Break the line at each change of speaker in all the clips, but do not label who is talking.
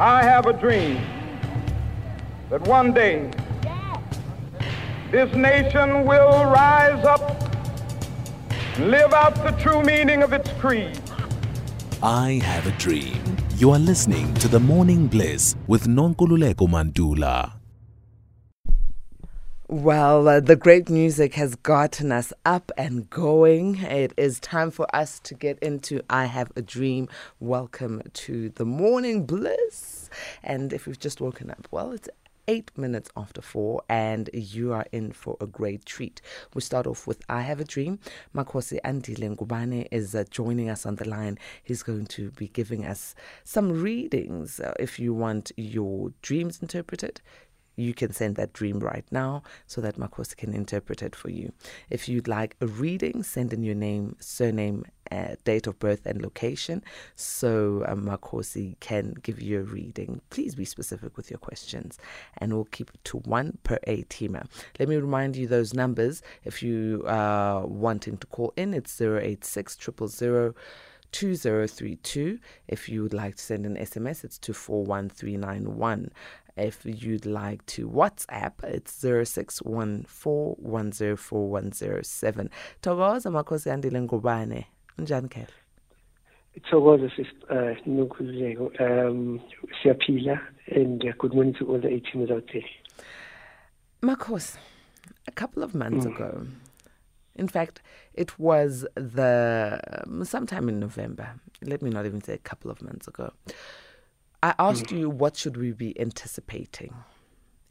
I have a dream that one day this nation will rise up and live out the true meaning of its creed.
I have a dream. You are listening to the Morning Bliss with Nonkululeko Mandula.
Well, uh, the great music has gotten us up and going. It is time for us to get into I Have a Dream. Welcome to the morning bliss. And if you've just woken up, well, it's eight minutes after four, and you are in for a great treat. We start off with I Have a Dream. Makosi Andile Ngubane is uh, joining us on the line. He's going to be giving us some readings. Uh, if you want your dreams interpreted, you can send that dream right now so that Makosi can interpret it for you. If you'd like a reading, send in your name, surname, uh, date of birth, and location so uh, Makosi can give you a reading. Please be specific with your questions and we'll keep it to one per A teamer. Let me remind you those numbers. If you are wanting to call in, it's 086 000 2032. If you would like to send an SMS, it's to 41391. If you'd like to WhatsApp, it's 0614104107. Thokoza Makosi Andile Ngubane. Njani khele?
Thokoza sis uh, Nonkululeko. Um siyaphila and uh, good morning to all the 18 out there.
Makosi, a couple of months ago, in fact, it was the um, sometime in November. Let me not even say a couple of months ago. I asked you what should we be anticipating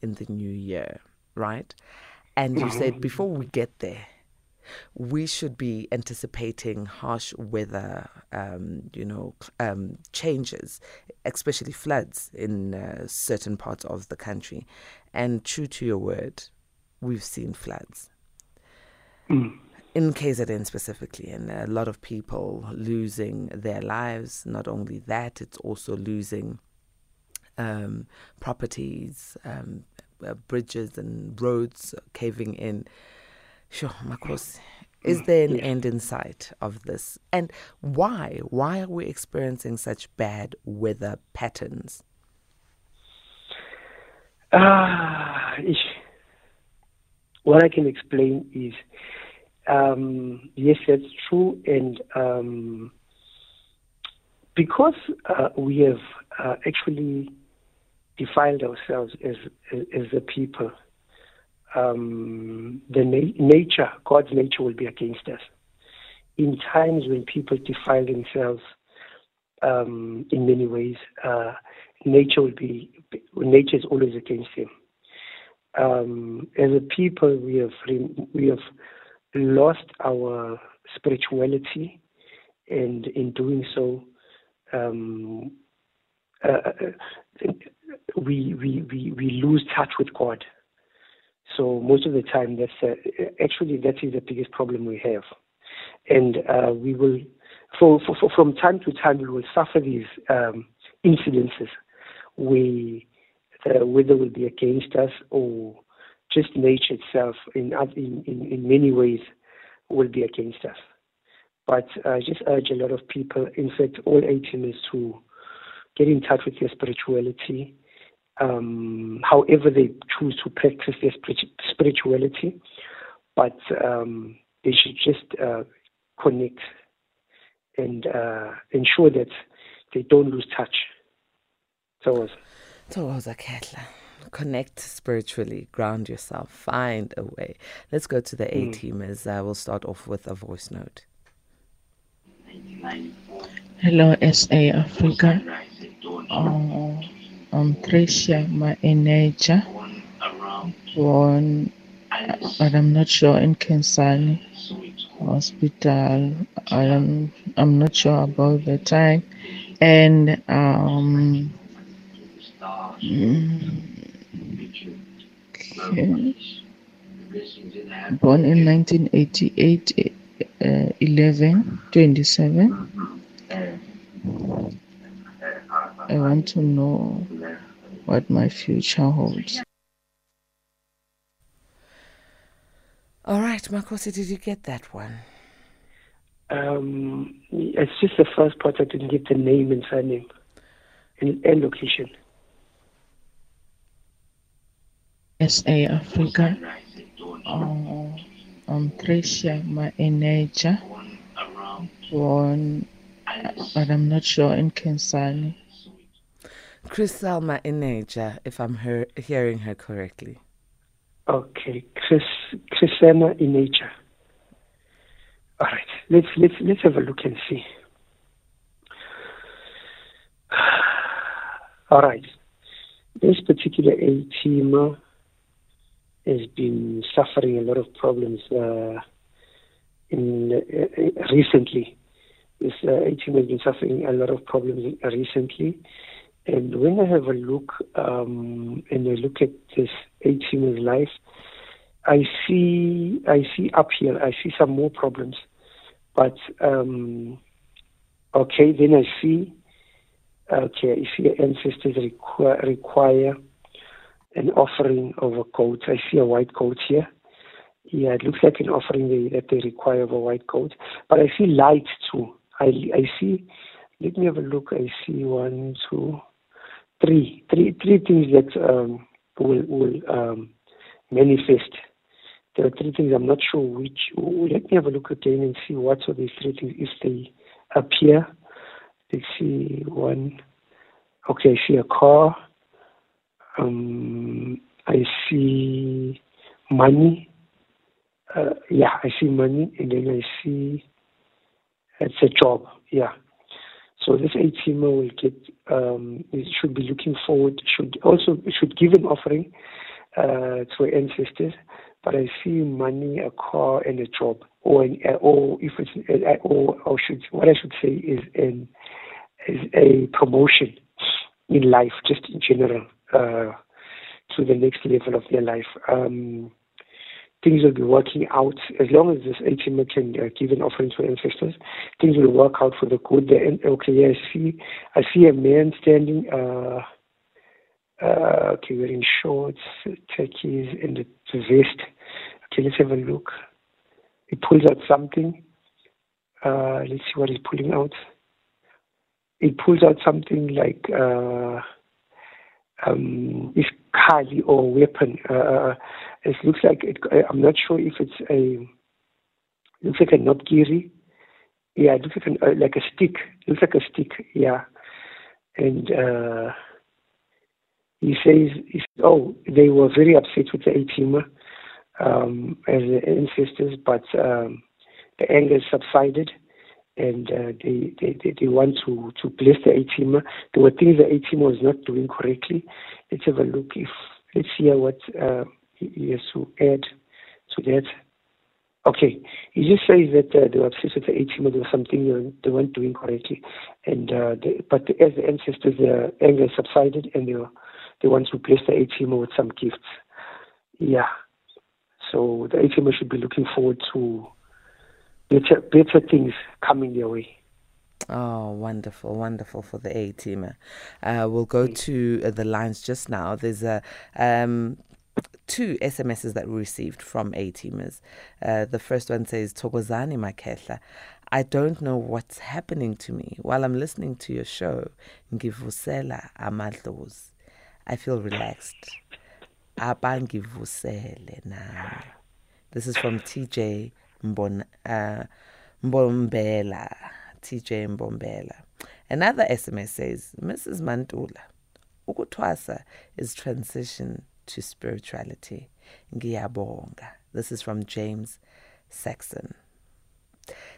in the new year, right? And you said before we get there, we should be anticipating harsh weather, um, you know, um, changes, especially floods in uh, certain parts of the country. And true to your word, we've seen floods in KZN specifically, and a lot of people losing their lives. Not only that, it's also losing um, properties, um, uh, bridges, and roads caving in. Sure, Makos, is there an end in sight of this? And why? Why are we experiencing such bad weather patterns?
Ah, ish. what I can explain is, um, yes, that's true, and um, because uh, we have uh, actually defiled ourselves as as a people, um, the na- nature, God's nature, will be against us. In times when people defile themselves, um, in many ways, uh, nature will be nature is always against them. Um, as a people, we have we have lost our spirituality, and in doing so, um, uh, uh, we, we we we lose touch with God. So most of the time, that's uh, actually that is the biggest problem we have, and uh, we will, for, for, for from time to time, we will suffer these um, incidences where the weather will be against us, or just nature itself, in in in, many ways, will be against us. But I just urge a lot of people, in fact, all ATMs to get in touch with their spirituality, um, however they choose to practice their spirituality, but um, they should just uh, connect and uh, ensure that they don't lose touch. So,
Thokoza Ketla. Connect spiritually, ground yourself, find a way. Let's go to the A teamers. Uh, we'll start off with a voice note.
Hello, SA Africa. Uh, I'm Tricia Maeneja, born, but I'm not sure in Kensani Hospital. I am, I'm not sure about the time. And um, mm, okay. born in 1988, uh, 11, 27. I want to know what my future holds.
All right, Makosi, did you get that one?
um, it's just the first part I didn't get the name and surname. and, and location.
SA Africa. Uh, I'm Tricia Maeneja, born, but I'm not sure, in Kensani.
Chris Selma Ineja, if I'm her, hearing her correctly.
Okay, Chris Chrisena in nature. All right, let's let's let's have a look and see. All right, this particular A team has been suffering a lot of problems uh, in uh, recently. This uh, A team has been suffering a lot of problems recently. And when I have a look um, and I look at this 18 life, I see I see up here I see some more problems, but um, okay then I see okay I see ancestors require an offering of a coat. I see a white coat here. Yeah, it looks like an offering they, that they require of a white coat, but I see light too. I I see. Let me have a look. I see one, two, three, three, three things that um, will will um, manifest. There are three things. I'm not sure which. Let me have a look again and see what are these three things if they appear. Let's see one. Okay, I see a car. Um, I see money. Uh, yeah, I see money, and then I see it's a job. Yeah. So this A-teamer will get, um, should be looking forward, should also, should give an offering uh, to ancestors, but I see money, a car, and a job, or an, or if it's, or, or should, what I should say is an, is a promotion in life, just in general, uh, to the next level of their life. Um, things will be working out as long as this ATM can uh, give an offering to ancestors. Things will work out for the good. The, okay, I see. I see a man standing. Uh, uh, okay, wearing shorts, takkies, and a vest. Okay, let's have a look. He pulls out something. Uh, let's see what he's pulling out. He pulls out something like uh, um, his kali or weapon. Uh, uh, it looks like it, I'm not sure if it's a looks like a knobkerrie. Yeah, it looks like, an, uh, like a stick. It looks like a stick. Yeah, and uh, he says, he says, "Oh, they were very upset with the A-teamer um, as the ancestors, but um, the anger subsided." And uh, they, they, they, want to, to bless the A-teamer. There were things the A-teamer was not doing correctly. Let's have a look if, let's see what uh, he has to add to that. Okay, he just says that uh, they were obsessed with the A-teamer, there was something they weren't doing correctly. And, uh, they, but as the ancestors, their anger subsided and they, were, they want to bless the A-teamer with some gifts. Yeah. So the A-teamer should be looking forward to better, better things coming their way.
Oh, wonderful, wonderful for the A teamer. Uh, we'll go to uh, the lines just now. There's a um, two SMSs that we received from A teamers. Uh, the first one says, Togozani Makehla. I don't know what's happening to me while I'm listening to your show. Ngivusela amadlozi. I feel relaxed. Abangivusele. This is from TJ Mbon, uh, Mbombela, TJ Mbombela. Another SMS says, Mrs. Mantula, ukuthwasa is transition to spirituality. Ngiyabonga. This is from James Saxon.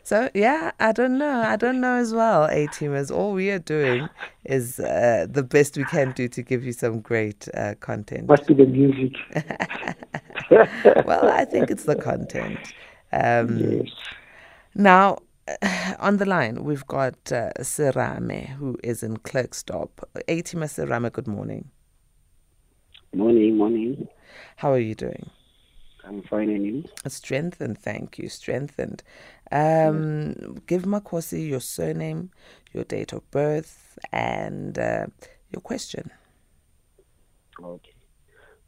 So yeah, I don't know. I don't know as well, A teamers. All we are doing is uh, the best we can do to give you some great uh, content.
Must be the music.
well, I think it's the content. Um,
yes.
Now, on the line, we've got uh, Serame, who is in Klerksdorp. Atima Serame, good morning.
Morning, morning.
How are you doing?
I'm fine, and you?
Strengthened, thank you. Strengthened. Um, mm. Give Makosi your surname, your date of birth, and uh, your question.
Okay.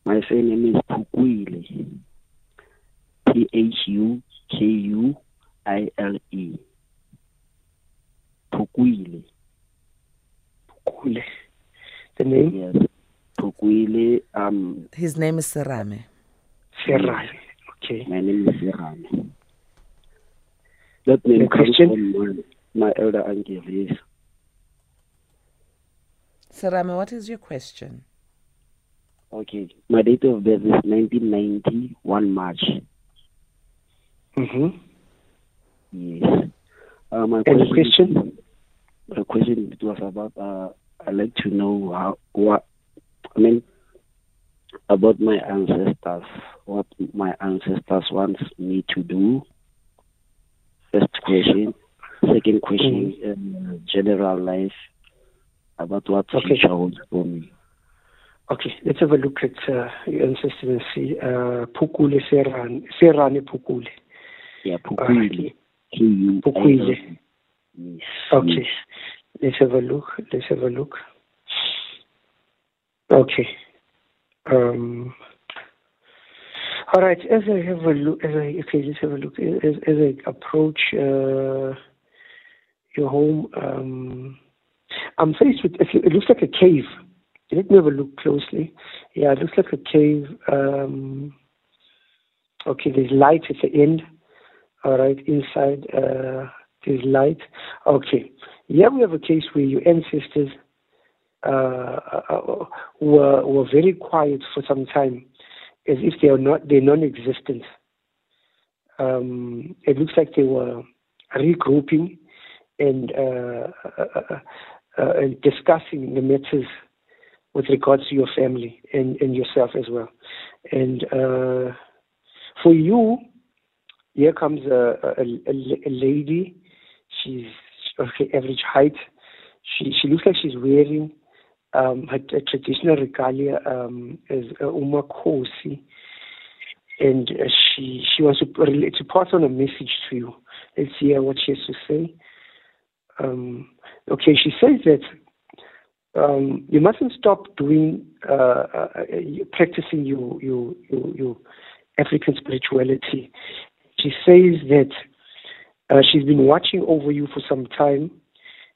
My surname is Pukwile. P H U K U I L E. Phukile.
Phukule. The name
Yes. Pukwile. Um,
His name is Serame.
Serrari. Okay.
my name is Serame. That name
The
comes
question?
from my, my elder uncle. Yes.
Serame, what is your question?
Okay. My date of birth is 1991 March.
Mm-hmm.
Yes. Uh, my
And the question?
The question it was about. Uh, I'd like to know how what I mean about my ancestors. What my ancestors wants me to do. First question. Second question. Uh, general life about what
Okay.
future holds for me.
Okay, let's have a look at uh, your ancestors and see. Uh, Pukule. Serrani Pukule.
Yeah,
Alright.
Pukwile. Yes.
Okay.
yes.
Let's have a look. Let's have a look. Okay. Um, all right. As I have a look, as I okay, let's have a look. As, as I approach uh, your home, um, I'm faced with. It looks like a cave. Let me have a look closely. Yeah, it looks like a cave. Um, okay, there's light at the end. All right, inside uh, there's light. Okay, Yeah, we have a case where your ancestors uh, uh, were were very quiet for some time, as if they are not they're non-existent. Um, it looks like they were regrouping and uh, uh, uh, and discussing the matters with regards to your family and, and yourself as well. And for you, here comes a, a, a, lady. She's okay, average height. She she looks like she's wearing um, her, a traditional regalia um, as a umakhosi, and uh, she she wants to to pass on a message to you. Let's hear what she has to say. Um, okay, she says that um, you mustn't stop doing uh, uh, uh, practicing your your your, your African spirituality. She says that uh, she's been watching over you for some time.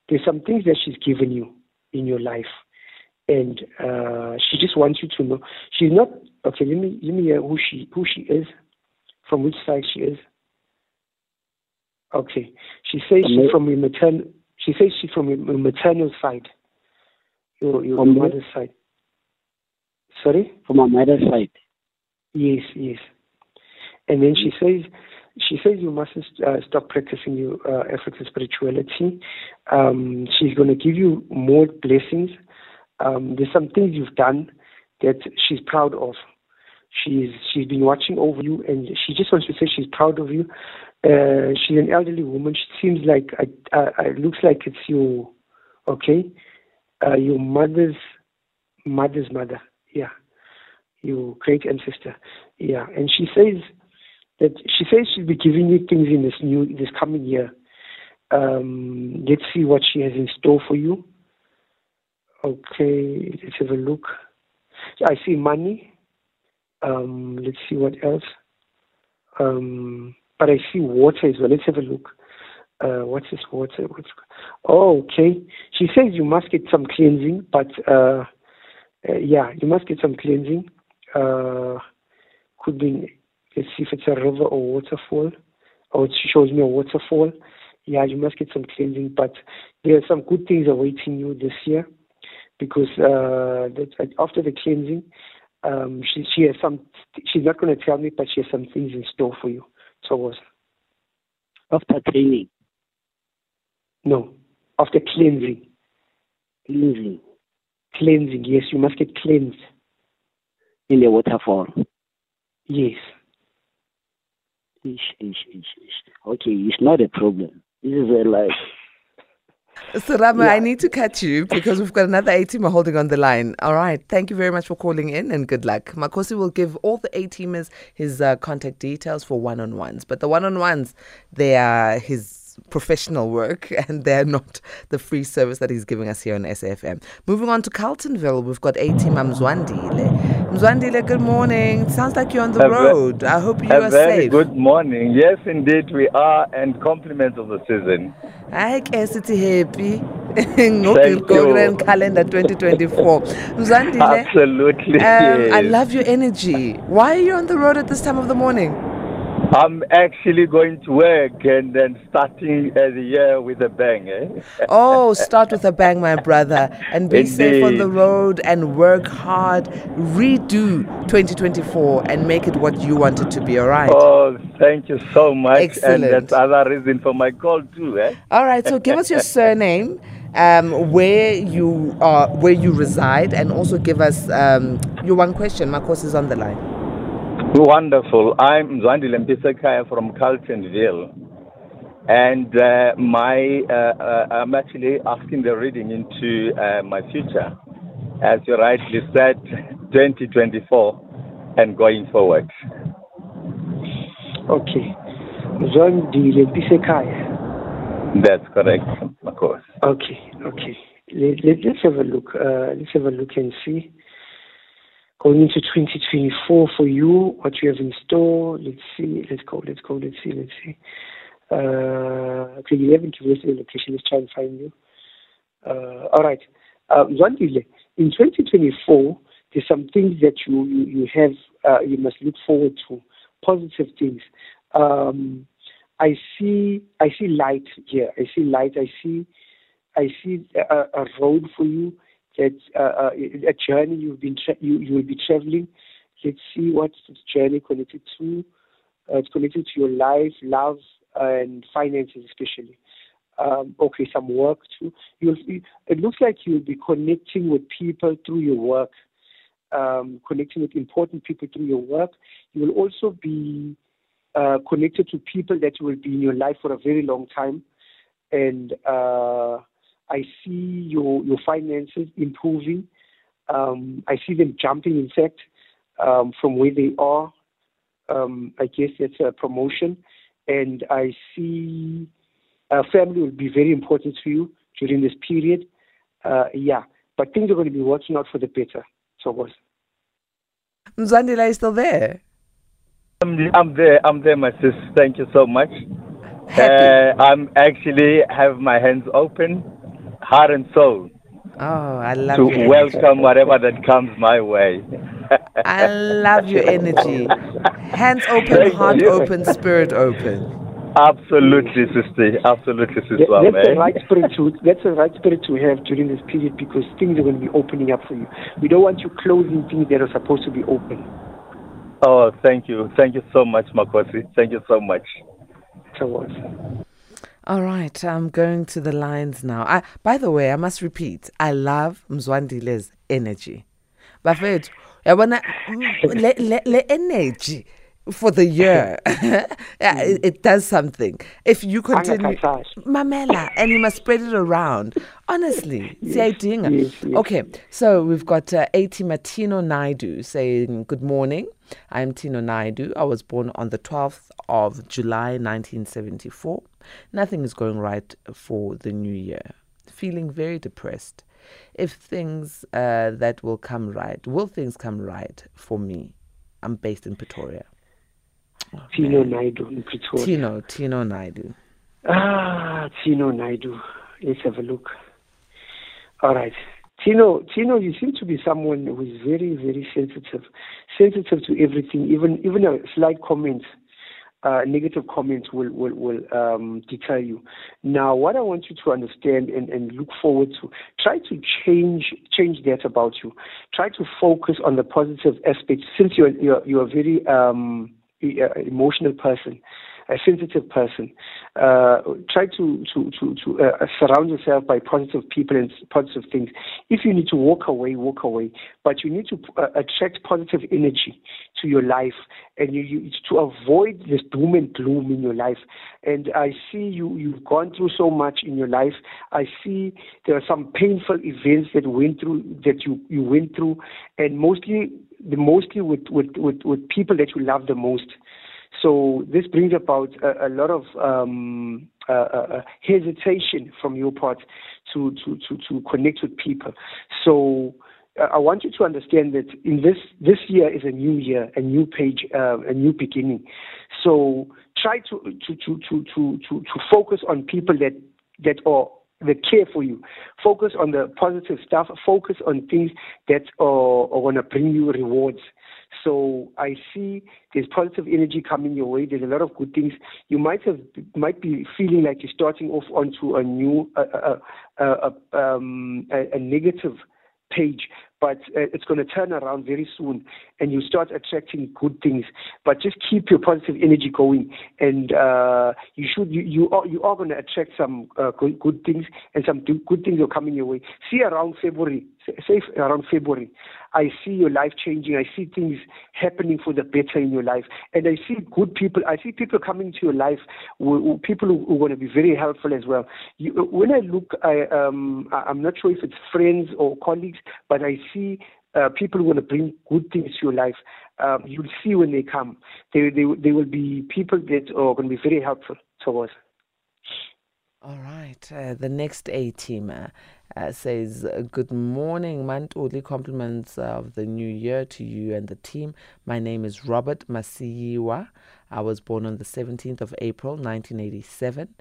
There's some things that she's given you in your life, and uh, she just wants you to know. She's not okay. Let me let me hear who she who she is, from which side she is. Okay, she says she's from your maternal. She says she's from your maternal side, your your mother's side. Sorry.
From my mother's side.
Yes, yes. And then she says, she says you mustn't uh, stop practicing your uh, African spirituality. Um, she's going to give you more blessings. Um, there's some things you've done that she's proud of. She's she's been watching over you, and she just wants to say she's proud of you. Uh, she's an elderly woman. She seems like it looks like it's your okay, uh, your mother's mother's mother. Yeah your great ancestor. Yeah, and she says that she says she'll be giving you things in this new this coming year. Um, let's see what she has in store for you. Okay, let's have a look. I see money. Um, let's see what else. Um, but I see water as well. Let's have a look. Uh, what's this water? What's, oh, okay. She says you must get some cleansing, but uh, uh, yeah, you must get some cleansing. Uh, could be, let's see if it's a river or waterfall. Oh, it shows me a waterfall. Yeah, you must get some cleansing, but there are some good things awaiting you this year because uh, that, after the cleansing, um, she, she has some. She's not going to tell me, but she has some things in store for you. So was
After training,
no after cleansing.
cleansing
Cleansing, yes, you must get cleansed.
in the waterfall.
Yes.
Ish, ish, ish, ish. Okay, it's not a problem. This is a like
Sarama, I
Yeah.
need to catch you because we've got another A teamer holding on the line. All right. Thank you very much for calling in and good luck. Makosi will give all the A teamers his uh, contact details for one on ones. But the one on ones, they are his professional work and they're not the free service that he's giving us here on SAFM. Moving on to Carltonville, we've got A Team Mzwandile. Mzwandile, good morning. Sounds like you're on the
A ve-
road. I hope you
A
are
very
safe.
good morning. Yes, indeed, we are, and compliments of the season.
Hayi ke sithi happy ngogregorian calendar 2024 mzwandile
Absolutely.
um, i love your energy why are you on the road at this time of the morning
I'm actually going to work and then starting uh, the year with a bang. Eh?
oh start with a bang my brother and be safe on the road and work hard redo 2024 and make it what you want it to be all right
Oh, thank you so much.
Excellent.
And that's other reason for my call too. Eh?
all right so give us your surname um, where you are where you reside and also give us um, your one question my course is on the line
Wonderful. I'm Zwandile Mpisekaya from Carltonville. And uh, my, uh, uh, I'm actually asking the reading into uh, my future. As you rightly said, 2024 and going forward.
Okay. Mzwandile Bisekhaya.
That's correct, of course.
Okay, okay. Let, let, let's have a look. Uh, let's have a look and see. Going into 2024 for you, what you have in store. Let's see. Let's go. Let's go. Let's see. Let's see. Uh, okay, you haven't given the location. Let's try and find you. Uh, all right. Uh, Zwandile, in 2024, there's some things that you you, you have uh, you must look forward to, positive things. Um, I see I see light here. I see light. I see I see a, a road for you. That uh, uh, a journey you've been tra- you you will be traveling. Let's see what this journey connected to. Uh, it's connected to your life, love, and finances, especially. Um, okay, some work too. You'll, it looks like you'll be connecting with people through your work, um, connecting with important people through your work. You will also be uh, connected to people that will be in your life for a very long time, and uh, I see your your finances improving. Um, I see them jumping, in fact, um, from where they are. Um, I guess that's a promotion, and I see uh, family will be very important to you during this period. Uh, yeah, but things are going to be working out for the better. So what?
Mzwandile, are you still there?
I'm, I'm there. I'm there, my sis. Thank you so much.
Happy.
Uh, I'm actually have my hands open, heart and soul,
oh, I love
to
your energy.
welcome whatever that comes my way.
I love your energy. Hands open,
Thank
heart
you.
open, spirit open.
Absolutely, sister. Absolutely, sister.
That- that's the right spirit to that's the right spirit to have during this period because things are going to be opening up for you. We don't want you closing things that are supposed to be open.
Oh, thank you. Thank you so much, Makosi. Thank you so much.
So what?
All right, I'm going to the lines now. I, by the way, I must repeat, I love Mzwandile's energy. Bafethu, yabona mm, le, le, le energy for the year. yeah, it, it does something. If you continue Mamela and you must spread it around. Honestly, siyayidinga.
yes, yes.
Okay, so we've got uh, A.T. Matino Naidu saying, Good morning. I'm Tino Naidu. I was born on the 12th of July 1974. Nothing is going right for the new year. Feeling very depressed. If things uh, that will come right, will things come right for me? I'm based in Pretoria.
Tino Naidu in Pretoria.
Tino, Tino Naidu.
Ah, Tino Naidu. Let's have a look. All right. Tino, Tino, you seem to be someone who is very, very sensitive, sensitive to everything. Even even a slight comment, uh, negative comments will will will um, deter you. Now, what I want you to understand and, and look forward to, try to change change that about you. Try to focus on the positive aspects. Since you're you're, you're a very um, uh, emotional person, a sensitive person. Uh, try to to to, to uh, surround yourself by positive people and positive things. If you need to walk away, walk away. But you need to uh, attract positive energy to your life, and you, you to avoid this doom and gloom in your life. And I see you you've gone through so much in your life. I see there are some painful events that went through that you you went through, and mostly the mostly with with with, with people that you love the most. So this brings about a, a lot of um, uh, uh, hesitation from your part to, to, to, to connect with people. So I want you to understand that in this this year is a new year, a new page, uh, a new beginning. So try to to to to to to, to focus on people that that are that care for you. Focus on the positive stuff. Focus on things that are, are going to bring you rewards. So I see there's positive energy coming your way. There's a lot of good things. You might have might be feeling like you're starting off onto a new uh, uh, uh, um, a, a negative page, but uh, it's going to turn around very soon and you start attracting good things. But just keep your positive energy going, and uh, you should you, you are you are going to attract some uh, good, good things, and some good things are coming your way. See around February, say around February, I see your life changing. I see things happening for the better in your life, and I see good people. I see people coming to your life, people who, who are going to be very helpful as well. You, when I look, I um, I'm not sure if it's friends or colleagues, but I see uh, people want to bring good things to your life. Um, you'll see when they come. They, they, they will be people that are going to be very helpful to us.
All right. Uh, the next A team uh, uh says, Good morning, Mantuli. Compliments of the new year to you and the team. My name is Robert Masiyiwa. I was born on the 17th of April, 1987.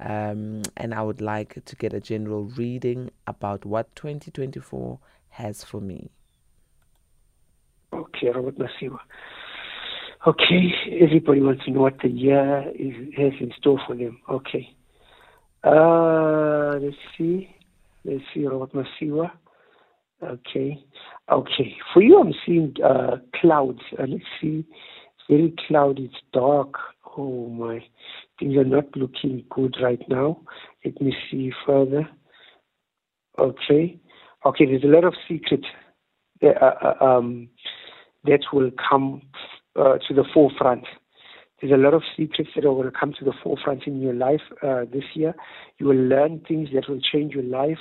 Um, and I would like to get a general reading about what 2024 has for me.
Okay, Robert Masiwa. Okay, everybody wants to know what the year is, has in store for them. Okay. Uh, let's see. Let's see, Robert Masiwa. Okay. Okay. For you, I'm seeing uh, clouds. Uh, let's see. It's very cloudy. It's dark. Oh, my. Things are not looking good right now. Let me see further. Okay. Okay, there's a lot of secret. Uh, uh um, that will come uh, to the forefront. There's a lot of secrets that are going to come to the forefront in your life uh, this year. You will learn things that will change your life.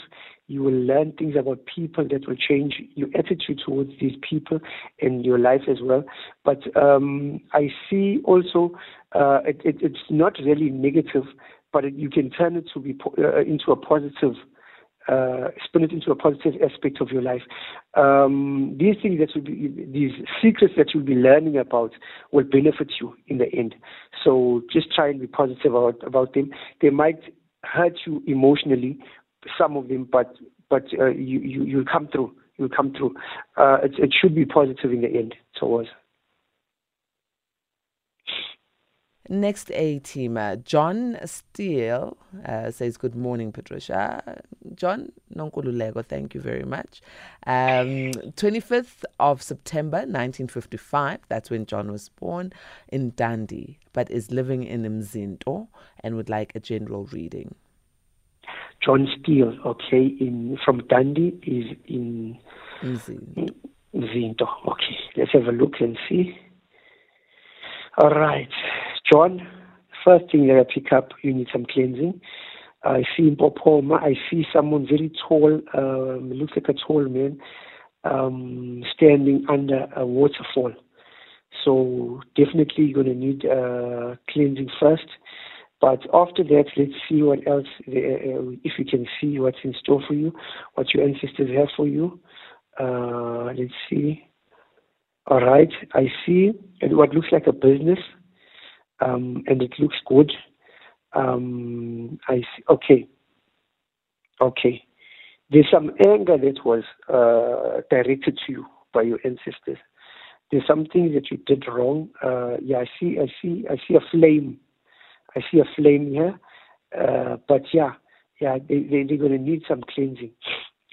You will learn things about people that will change your attitude towards these people and your life as well. But um, I see also uh, it, it, it's not really negative, but it, you can turn it to be po- uh, into a positive uh, spin it into a positive aspect of your life. Um, these things that will be, these secrets that you'll be learning about will benefit you in the end. So just try and be positive about, about them. They might hurt you emotionally, some of them, but but uh, you, you you'll come through. You'll come through. Uh, it, it should be positive in the end towards.
Next A team, uh, John Steele uh, says, Good morning, Patricia. John Nonkululeko, thank you very much. Um, 25th of September 1955, that's when John was born in Dundee, but is living in Mzinto and would like a general reading.
John Steele, okay, in from Dundee is in
Mzinto.
Mzinto. Okay, let's have a look and see. All right. John, first thing that I pick up, you need some cleansing. I see in Popoma, I see someone very tall, um, looks like a tall man, um, standing under a waterfall. So definitely you're going to need uh, cleansing first. But after that, let's see what else, uh, uh, if you can see what's in store for you, what your ancestors have for you. Uh, let's see. All right, I see what looks like a business um, and it looks good. Um, I see. Okay. Okay. There's some anger that was uh, directed to you by your ancestors. There's something that you did wrong. Uh, yeah, I see. I see. I see a flame. I see a flame here. Uh, but yeah, yeah, they, they, they're going to need some cleansing.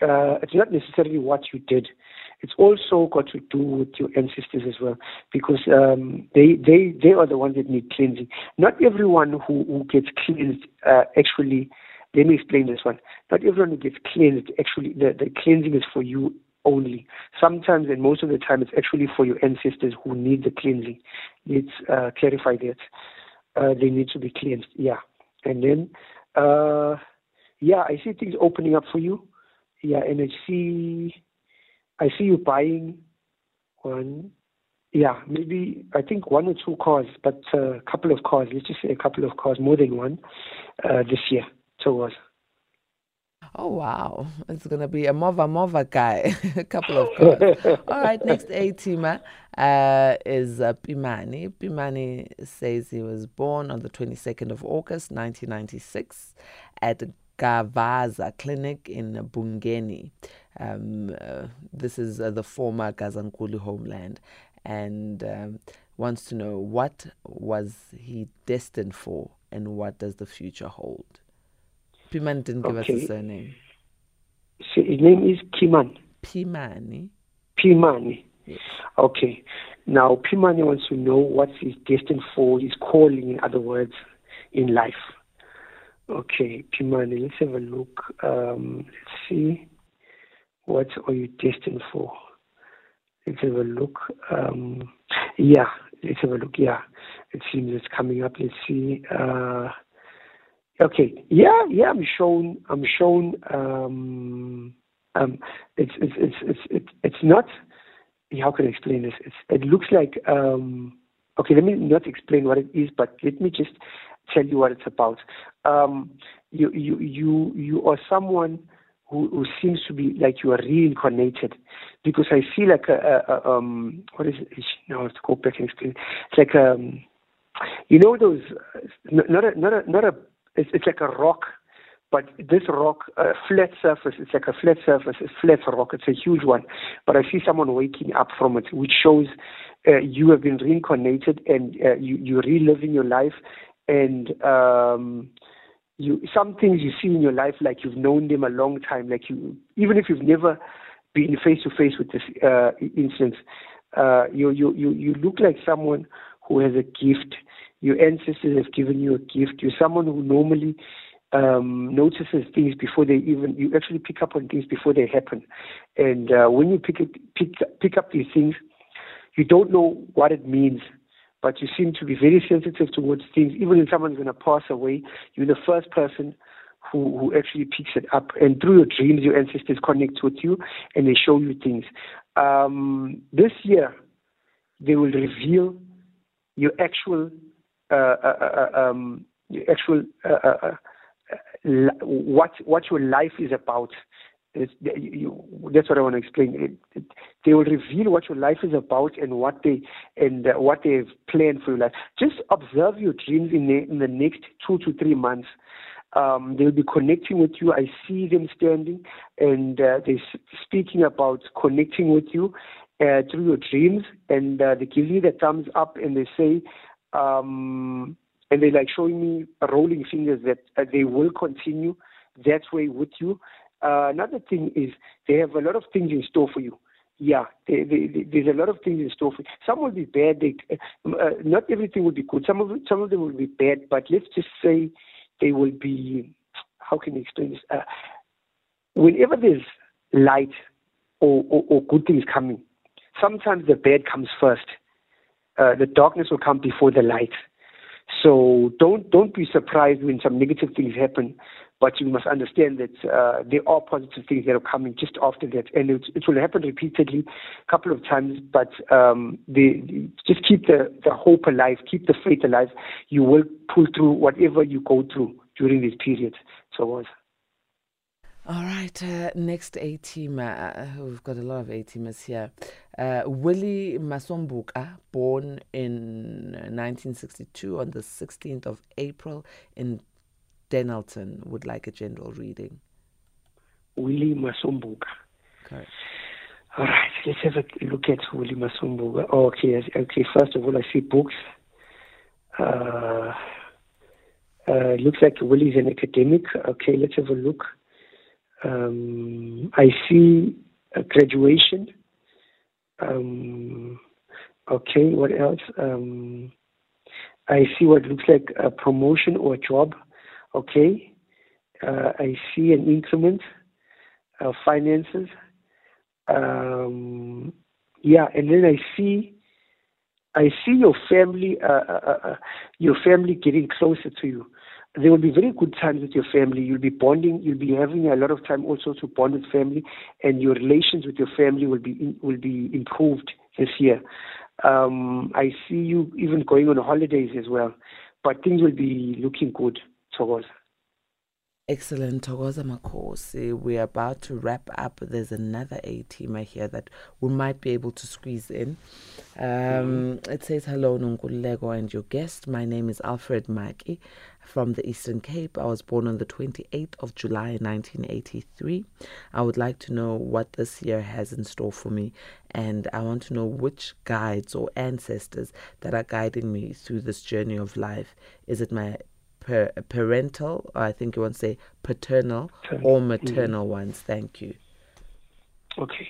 Uh, it's not necessarily what you did it's also got to do with your ancestors as well, because um, they they they are the ones that need cleansing. Not everyone who, who gets cleansed uh, actually. Let me explain this one. Not everyone who gets cleansed actually the, the cleansing is for you only. Sometimes and most of the time it's actually for your ancestors who need the cleansing. Let's uh, clarify that. Uh, they need to be cleansed. Yeah, and then uh, yeah, I see things opening up for you. Yeah, and I see I see you buying one, yeah, maybe I think one or two cars, but a uh, couple of cars. Let's just say a couple of cars, more than one, uh, this year towards.
Oh wow, it's gonna be a mova mova guy. a couple of cars. All right, next A teamer uh, is uh, Pimani. Pimani says he was born on the 22nd of August 1996 at Gavaza Clinic in Bungeni. Um, uh, this is uh, the former Gazankulu homeland and um, wants to know what was he destined for and what does the future hold. Piman didn't give okay. us a surname.
So his name is Kiman.
Pimani.
Pimani. Yes. Okay. Now, Pimani wants to know what he's destined for, his calling, in other words, in life. Okay, Pimani, let's have a look. Um, let's see. What are you destined for? Let's have a look. Um, yeah, let's have a look. Yeah, it seems it's coming up. Let's see. Uh, okay. Yeah, yeah. I'm shown. I'm shown. Um, um, it's it's it's it's it's, it's not. How can I explain this? It's, it looks like. Um, okay, let me not explain what it is, but let me just tell you what it's about. Um, you you you you are someone who, who seems to be like you are reincarnated because I see like a, a, a um what is it? No, let's go back and explain. It's like um you know those not a not a not a it's, it's like a rock but this rock, uh, flat surface, it's like a flat surface, a flat rock. It's a huge one. But I see someone waking up from it, which shows uh, you have been reincarnated and uh, you, you're reliving your life. And um, you some things you see in your life like you've known them a long time, like you even if you've never been face to face with this uh, instance, uh, you you you you look like someone who has a gift. Your ancestors have given you a gift. You're someone who normally um, notices things before they even you actually pick up on things before they happen, and uh, when you pick it, pick pick up these things, you don't know what it means but you seem to be very sensitive towards things. Even when someone's going to pass away, you're the first person who, who actually picks it up. And through your dreams, your ancestors connect with you and they show you things. Um, this year, they will reveal your actual, uh, uh, uh um, your actual, uh, uh, uh what what your life is about. It's, you, that's what I want to explain. It, it, they will reveal what your life is about and what they and uh, what they've planned for your life. Just observe your dreams in the, in the next two to three months. Um, they'll be connecting with you. I see them standing and uh, they're speaking about connecting with you uh, through your dreams, and uh, they give you the thumbs up and they say. Um, and they're like showing me rolling fingers that uh, they will continue that way with you uh, another thing is they have a lot of things in store for you. Yeah, they, they, they, there's a lot of things in store for you. Some will be bad. They, uh, not everything will be good. Some of some of them will be bad. But let's just say they will be. How can I explain this? Uh, whenever there's light or, or, or good things coming, sometimes the bad comes first. Uh, the darkness will come before the light. So don't don't be surprised when some negative things happen but you must understand that uh, there are positive things that are coming just after that, and it, it will happen repeatedly, a couple of times. But um, the, just keep the, the hope alive, keep the faith alive. You will pull through whatever you go through during this period. So was.
All right, uh, next A teamer. Uh, we've got a lot of A teamers here. Uh, Willie Masombuka, born in 1962 on the 16th of April in Dennilton would like a general reading.
Willie Masombuka.
Correct.
All right, let's have a look at Willie Masombuka. Oh, okay, okay. First of all, I see books. Uh, uh, looks like Willie's an academic. Okay, let's have a look. Um, I see a graduation. Um, okay, what else? Um, I see what looks like a promotion or a job okay, uh, I see an increment of finances. Um, yeah, and then I see, I see your family, uh, uh, uh, uh, your family getting closer to you. There will be very good times with your family. You'll be bonding. You'll be having a lot of time also to bond with family, and your relations with your family will be in, will be improved this year. Um, I see you even going on holidays as well, but things will be looking good, Thokoza.
Excellent, Thokoza Makhosi. We're about to wrap up. There's another A teamer here that we might be able to squeeze in. Um, It says, Hello, Nonkululeko and your guest. My name is Alfred Maki from the Eastern Cape. I was born on the 28th of July 1983. I would like to know what this year has in store for me, and I want to know which guides or ancestors that are guiding me through this journey of life. Is it my per- parental, I think you want to say paternal, or maternal ones? Thank you.
Okay,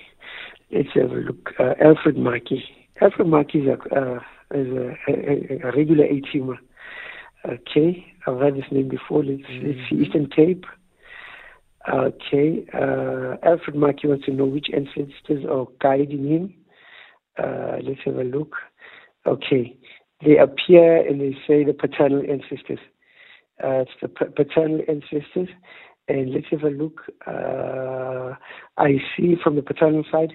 let's have a look. Uh, Alfred Maki. Alfred Maki is a, uh, is a, a, a regular A teamer. Okay, I've heard this name before. Let's, let's see, Eastern Cape. Okay, uh, Alfred Maki wants to know which ancestors are guiding him. Uh, let's have a look. Okay, they appear and they say the paternal ancestors. Uh, paternal ancestors. And let's have a look. Uh, I see from the paternal side,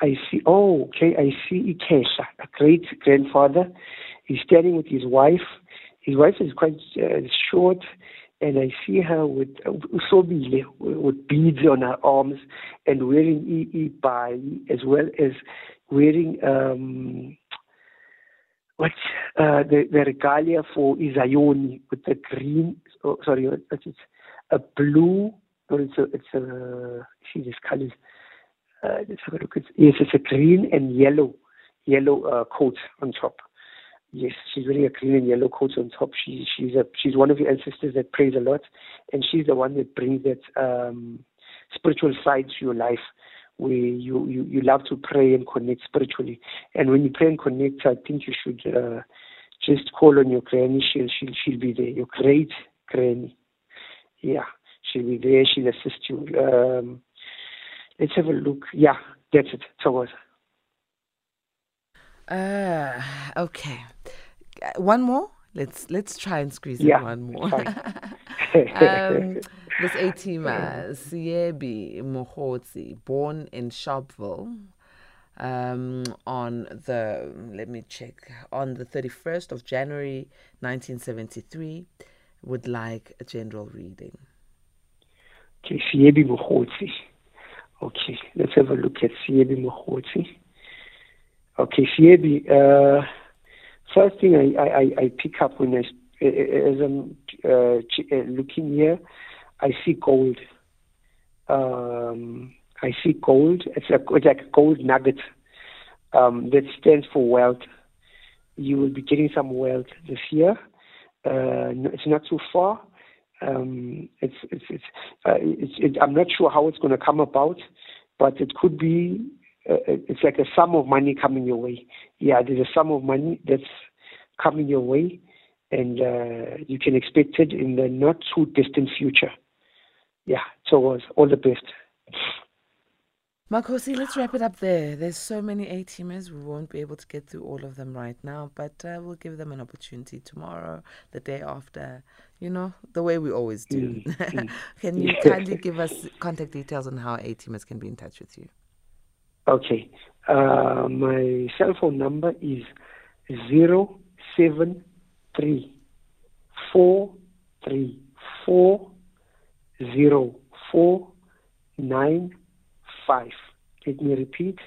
I see, oh, okay, I see Ikesha, a great grandfather. He's standing with his wife. His wife is quite uh, short, and I see her with uh, usobile, with beads on her arms and wearing ibai, as well as wearing um, what uh, the, the regalia for Izayoni with the green, oh, sorry, it's a blue, or it's a, it's a, see these. Uh, let's have a look. It's, yes, it's a green and yellow, yellow uh, coat on top. Yes, she's wearing a green and yellow coat on top. She, she's a, she's one of the ancestors that prays a lot, and she's the one that brings that um, spiritual side to your life where you, you, you love to pray and connect spiritually. And when you pray and connect, I think you should uh, just call on your granny. She'll, she'll, she'll be there, your great granny. Yeah, she'll be there. She'll assist you. Um, let's have a look. Yeah, that's it. Thomas.
Uh, okay. One more? Let's let's try and squeeze
Yeah,
in one more. um, this A teamer, Siebi Mohotsi, born in Sharpeville um, on the, let me check, on the 31st of January 1973, would like a general reading.
Okay, Siebi Mohotsi. Okay, let's have a look at Siebi Mohotsi. Okay, Siebi, uh, first thing I, I, I- pick up when I, as I'm uh, uh, looking here, I see gold. Um, I see gold. It's, a, it's like a gold nugget um, that stands for wealth. You will be getting some wealth this year. Uh, it's not too far. Um, it's it's it's, uh, it's it, I'm not sure how it's going to come about, but it could be. Uh, it's like a sum of money coming your way. Yeah, there's a sum of money that's coming your way, and uh, you can expect it in the not too distant future. Yeah, so all the best.
Makosi, let's wrap it up there. There's so many A teamers, we won't be able to get through all of them right now, but uh, we'll give them an opportunity tomorrow, the day after, you know, the way we always do. can you kindly give us contact details on how A teamers can be in touch with you?
Okay. Uh, my cell phone number is zero seven three four three four zero four nine five. Let me repeat: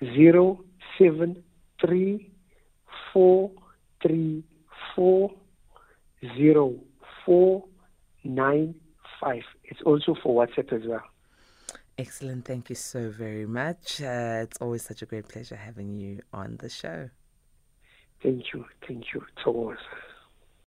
zero seven three four three four zero four nine five. It's also for WhatsApp as well.
Excellent. Thank you so very much. Uh, it's always such a great pleasure having you on the show.
Thank you. Thank you. Thomas.